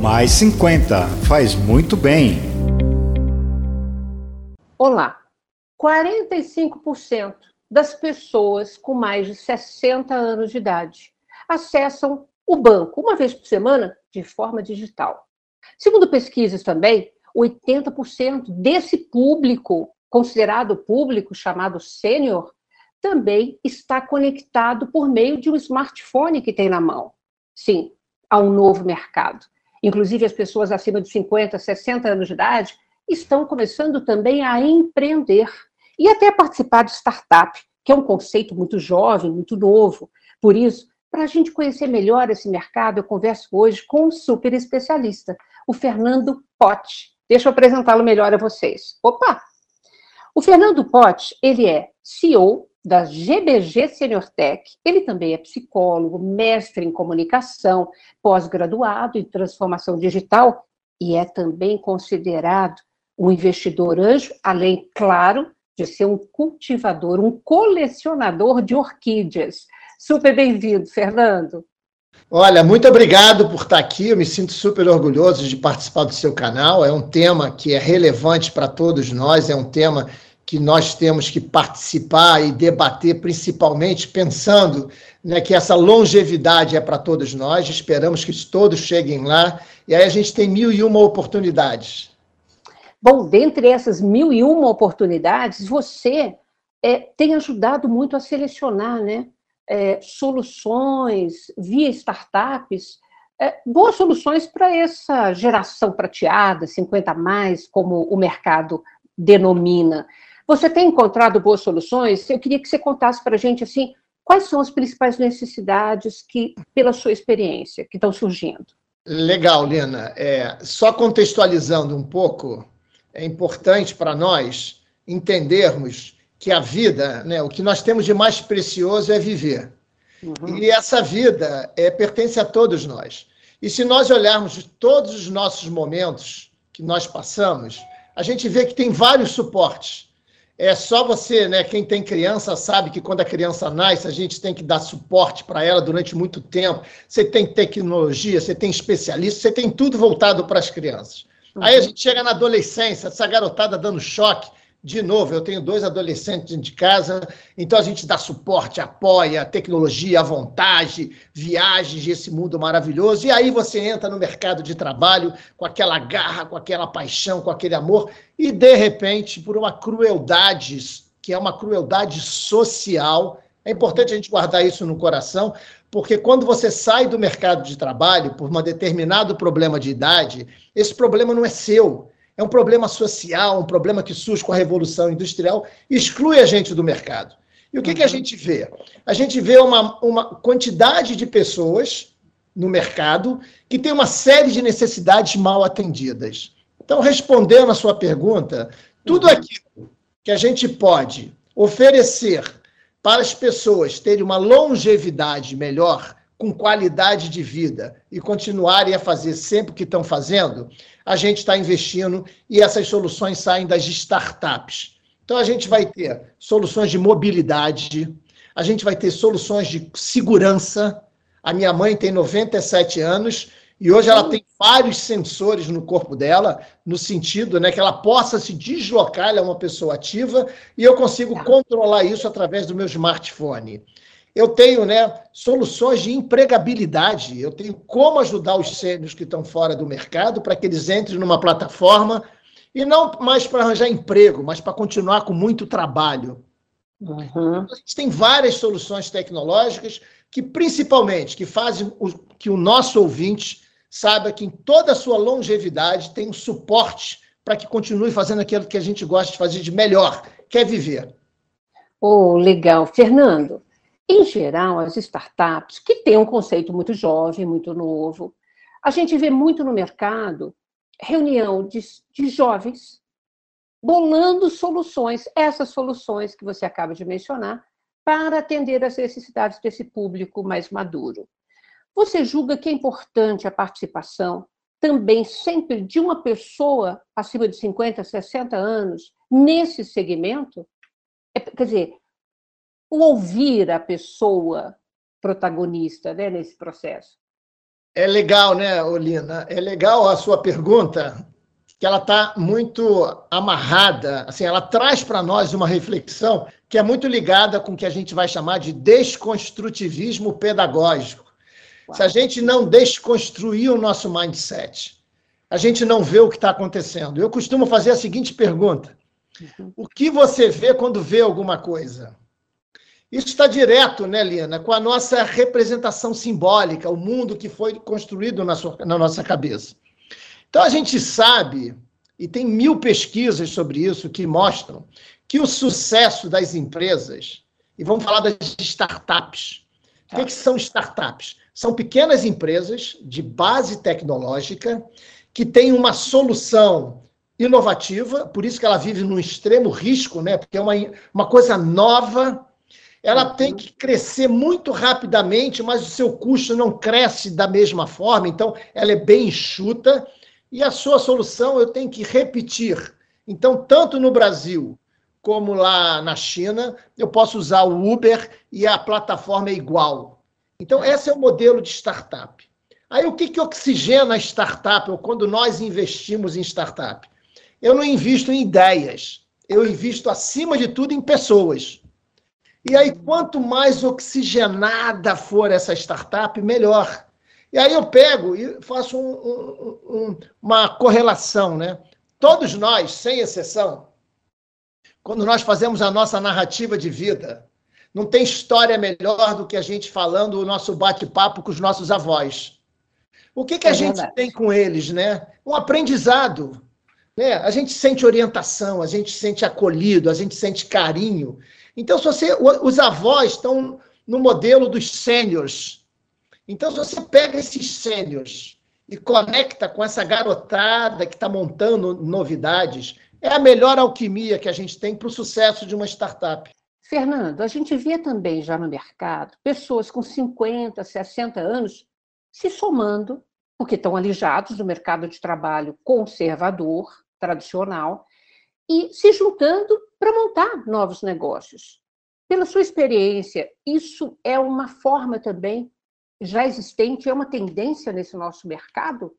Mais 50 faz muito bem. Olá. 45% das pessoas com mais de 60 anos de idade acessam o banco uma vez por semana de forma digital. Segundo pesquisas também, 80% desse público, considerado público, chamado sênior, também está conectado por meio de um smartphone que tem na mão. Sim, há um novo mercado. Inclusive, as pessoas acima de 50, 60 anos de idade estão começando também a empreender e até participar de startup, que é um conceito muito jovem, muito novo. Por isso, para a gente conhecer melhor esse mercado, eu converso hoje com um super especialista, o Fernando Potti. Deixa eu apresentá-lo melhor a vocês. Opa! O Fernando Potti, ele é CEO da GBG Senior Tech. Ele também é psicólogo, mestre em comunicação, pós-graduado em transformação digital e é também considerado um investidor anjo, além, claro, de ser um cultivador, um colecionador de orquídeas. Super bem-vindo, Fernando. Olha, muito obrigado por estar aqui. Eu me sinto super orgulhoso de participar do seu canal. É um tema que é relevante para todos nós, é um tema que nós temos que participar e debater, principalmente pensando né, que essa longevidade é para todos nós. Esperamos que todos cheguem lá. E aí a gente tem mil e uma oportunidades. Bom, dentre essas mil e uma oportunidades, você é, tem ajudado muito a selecionar né, é, soluções via startups, é, boas soluções para essa geração prateada, 50 a mais, como o mercado denomina. Você tem encontrado boas soluções? Eu queria que você contasse para a gente assim, quais são as principais necessidades que, pela sua experiência, que estão surgindo. Legal, Lina. É, só contextualizando um pouco, é importante para nós entendermos que a vida, né, o que nós temos de mais precioso é viver. Uhum. E essa vida é, pertence a todos nós. E se nós olharmos todos os nossos momentos que nós passamos, a gente vê que tem vários suportes. É só você, né? Quem tem criança sabe que quando a criança nasce, a gente tem que dar suporte para ela durante muito tempo. Você tem tecnologia, você tem especialista, você tem tudo voltado para as crianças. Uhum. Aí a gente chega na adolescência, essa garotada dando choque. De novo, eu tenho dois adolescentes de casa, então a gente dá suporte, apoia, tecnologia, vontade, viagens, esse mundo maravilhoso. E aí você entra no mercado de trabalho com aquela garra, com aquela paixão, com aquele amor, e de repente, por uma crueldade, que é uma crueldade social, é importante a gente guardar isso no coração, porque quando você sai do mercado de trabalho por um determinado problema de idade, esse problema não é seu é um problema social, um problema que surge com a Revolução Industrial, exclui a gente do mercado. E o que, que a uhum. gente vê? A gente vê uma, uma quantidade de pessoas no mercado que tem uma série de necessidades mal atendidas. Então, respondendo a sua pergunta, tudo uhum. aquilo que a gente pode oferecer para as pessoas terem uma longevidade melhor, com qualidade de vida e continuarem a fazer sempre o que estão fazendo, a gente está investindo e essas soluções saem das startups. Então a gente vai ter soluções de mobilidade, a gente vai ter soluções de segurança. A minha mãe tem 97 anos e hoje ela tem vários sensores no corpo dela, no sentido né, que ela possa se deslocar, ela é uma pessoa ativa, e eu consigo controlar isso através do meu smartphone. Eu tenho né, soluções de empregabilidade, eu tenho como ajudar os sênios que estão fora do mercado para que eles entrem numa plataforma e não mais para arranjar emprego, mas para continuar com muito trabalho. Uhum. A gente tem várias soluções tecnológicas que, principalmente, que fazem o, que o nosso ouvinte saiba que em toda a sua longevidade tem um suporte para que continue fazendo aquilo que a gente gosta de fazer de melhor, que é viver. Oh, legal. Fernando, em geral, as startups, que têm um conceito muito jovem, muito novo, a gente vê muito no mercado reunião de, de jovens bolando soluções, essas soluções que você acaba de mencionar, para atender às necessidades desse público mais maduro. Você julga que é importante a participação também sempre de uma pessoa acima de 50, 60 anos nesse segmento? É, quer dizer, o ouvir a pessoa protagonista né, nesse processo. É legal, né, Olina? É legal a sua pergunta, que ela está muito amarrada, assim, ela traz para nós uma reflexão que é muito ligada com o que a gente vai chamar de desconstrutivismo pedagógico. Uau. Se a gente não desconstruir o nosso mindset, a gente não vê o que está acontecendo. Eu costumo fazer a seguinte pergunta: uhum. o que você vê quando vê alguma coisa? Isso está direto, né, Lina, com a nossa representação simbólica, o mundo que foi construído na, sua, na nossa cabeça. Então, a gente sabe, e tem mil pesquisas sobre isso que mostram, que o sucesso das empresas, e vamos falar das startups. O que, que são startups? São pequenas empresas de base tecnológica que têm uma solução inovativa, por isso que ela vive num extremo risco, né? Porque é uma, uma coisa nova ela uhum. tem que crescer muito rapidamente, mas o seu custo não cresce da mesma forma, então ela é bem enxuta. E a sua solução eu tenho que repetir. Então, tanto no Brasil como lá na China, eu posso usar o Uber e a plataforma é igual. Então, esse é o modelo de startup. Aí, o que, que oxigena a startup, ou quando nós investimos em startup? Eu não invisto em ideias, eu invisto, acima de tudo, em pessoas. E aí, quanto mais oxigenada for essa startup, melhor. E aí eu pego e faço um, um, um, uma correlação, né? Todos nós, sem exceção, quando nós fazemos a nossa narrativa de vida, não tem história melhor do que a gente falando o nosso bate-papo com os nossos avós. O que, que a é gente verdade. tem com eles, né? Um aprendizado. Né? A gente sente orientação, a gente sente acolhido, a gente sente carinho. Então, se você, os avós estão no modelo dos sêniors. Então, se você pega esses sêniors e conecta com essa garotada que está montando novidades, é a melhor alquimia que a gente tem para o sucesso de uma startup. Fernando, a gente vê também já no mercado pessoas com 50, 60 anos se somando, porque estão alijados do mercado de trabalho conservador, tradicional, e se juntando para montar novos negócios. Pela sua experiência, isso é uma forma também já existente, é uma tendência nesse nosso mercado?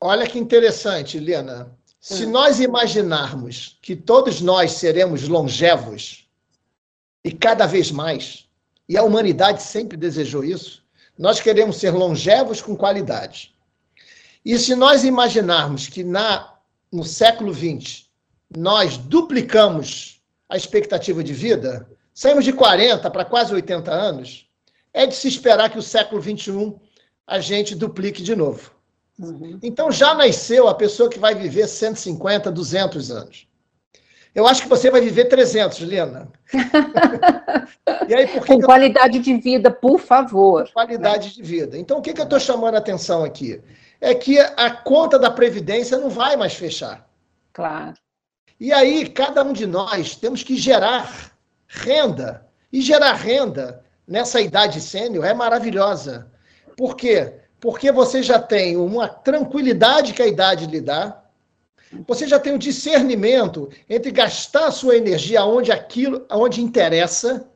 Olha que interessante, Helena. Se hum. nós imaginarmos que todos nós seremos longevos, e cada vez mais, e a humanidade sempre desejou isso, nós queremos ser longevos com qualidade. E se nós imaginarmos que na, no século XX nós duplicamos a expectativa de vida, saímos de 40 para quase 80 anos, é de se esperar que o século XXI a gente duplique de novo. Uhum. Então já nasceu a pessoa que vai viver 150, 200 anos. Eu acho que você vai viver 300, Lena. e aí, por que Com qualidade eu... de vida, por favor. Com qualidade né? de vida. Então, o que, que eu estou chamando a atenção aqui? É que a conta da Previdência não vai mais fechar. Claro. E aí, cada um de nós temos que gerar renda. E gerar renda nessa idade sênior é maravilhosa. Por quê? Porque você já tem uma tranquilidade que a idade lhe dá, você já tem o um discernimento entre gastar a sua energia onde aquilo, onde interessa,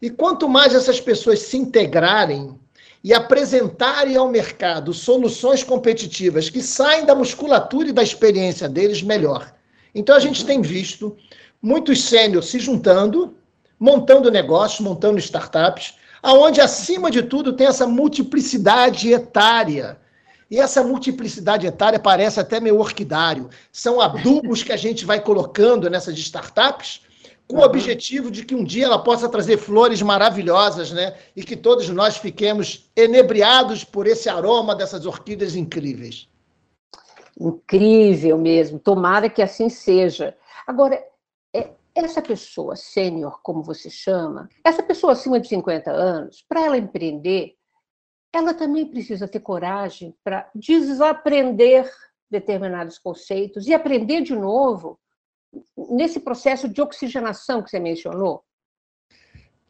e quanto mais essas pessoas se integrarem e apresentarem ao mercado soluções competitivas que saem da musculatura e da experiência deles, melhor. Então a gente tem visto muitos sênios se juntando, montando negócios, montando startups, aonde acima de tudo tem essa multiplicidade etária. E essa multiplicidade etária parece até meio orquidário. São adubos que a gente vai colocando nessas startups com o objetivo de que um dia ela possa trazer flores maravilhosas, né? E que todos nós fiquemos enebriados por esse aroma dessas orquídeas incríveis. Incrível mesmo, tomara que assim seja. Agora, é, essa pessoa sênior, como você chama, essa pessoa acima de 50 anos, para ela empreender, ela também precisa ter coragem para desaprender determinados conceitos e aprender de novo nesse processo de oxigenação que você mencionou.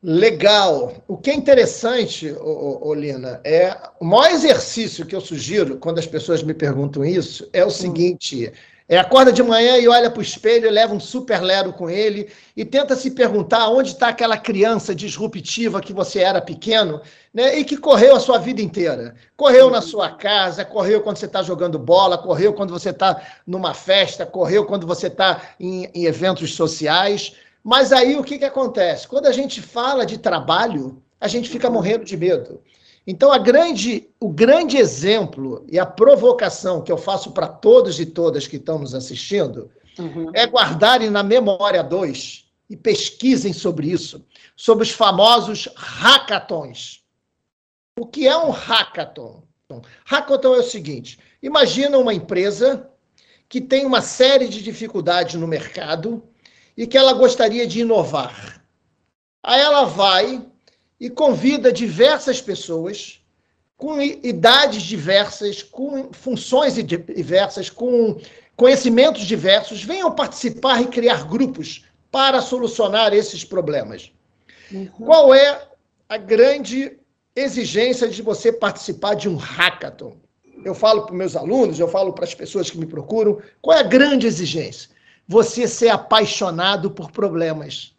Legal. O que é interessante, Olina, é o maior exercício que eu sugiro quando as pessoas me perguntam isso é o seguinte: É, acorda de manhã e olha para o espelho, e leva um super lero com ele e tenta se perguntar onde está aquela criança disruptiva que você era pequeno né, e que correu a sua vida inteira. Correu na sua casa, correu quando você está jogando bola, correu quando você está numa festa, correu quando você está em, em eventos sociais. Mas aí o que, que acontece? Quando a gente fala de trabalho, a gente fica morrendo de medo. Então, a grande, o grande exemplo e a provocação que eu faço para todos e todas que estão nos assistindo uhum. é guardarem na memória dois e pesquisem sobre isso, sobre os famosos hackathons. O que é um hackathon? Hackathon é o seguinte: imagina uma empresa que tem uma série de dificuldades no mercado e que ela gostaria de inovar. Aí ela vai e convida diversas pessoas com idades diversas, com funções diversas, com conhecimentos diversos, venham participar e criar grupos para solucionar esses problemas. Uhum. Qual é a grande exigência de você participar de um hackathon? Eu falo para meus alunos, eu falo para as pessoas que me procuram, qual é a grande exigência? Você ser apaixonado por problemas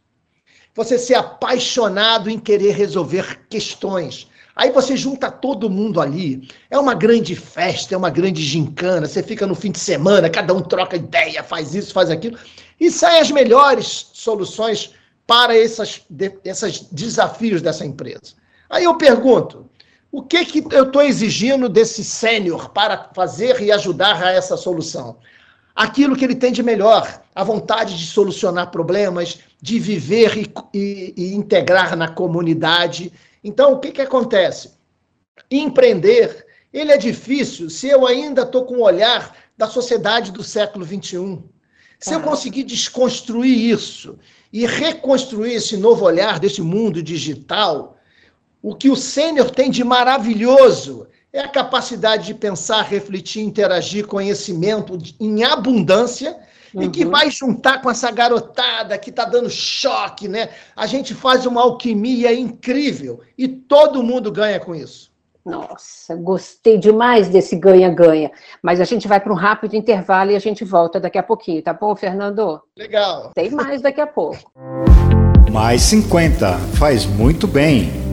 você ser apaixonado em querer resolver questões. Aí você junta todo mundo ali. É uma grande festa, é uma grande gincana. Você fica no fim de semana, cada um troca ideia, faz isso, faz aquilo. E saem as melhores soluções para esses esses desafios dessa empresa. Aí eu pergunto: o que, que eu estou exigindo desse sênior para fazer e ajudar a essa solução? Aquilo que ele tem de melhor, a vontade de solucionar problemas, de viver e, e, e integrar na comunidade. Então, o que, que acontece? Empreender, ele é difícil se eu ainda estou com o olhar da sociedade do século XXI. Se eu conseguir desconstruir isso e reconstruir esse novo olhar desse mundo digital, o que o sênior tem de maravilhoso é a capacidade de pensar, refletir, interagir, conhecimento em abundância uhum. e que uhum. vai juntar com essa garotada que está dando choque, né? A gente faz uma alquimia incrível e todo mundo ganha com isso. Nossa, gostei demais desse ganha-ganha. Mas a gente vai para um rápido intervalo e a gente volta daqui a pouquinho, tá bom, Fernando? Legal. Tem mais daqui a pouco. Mais 50 faz muito bem.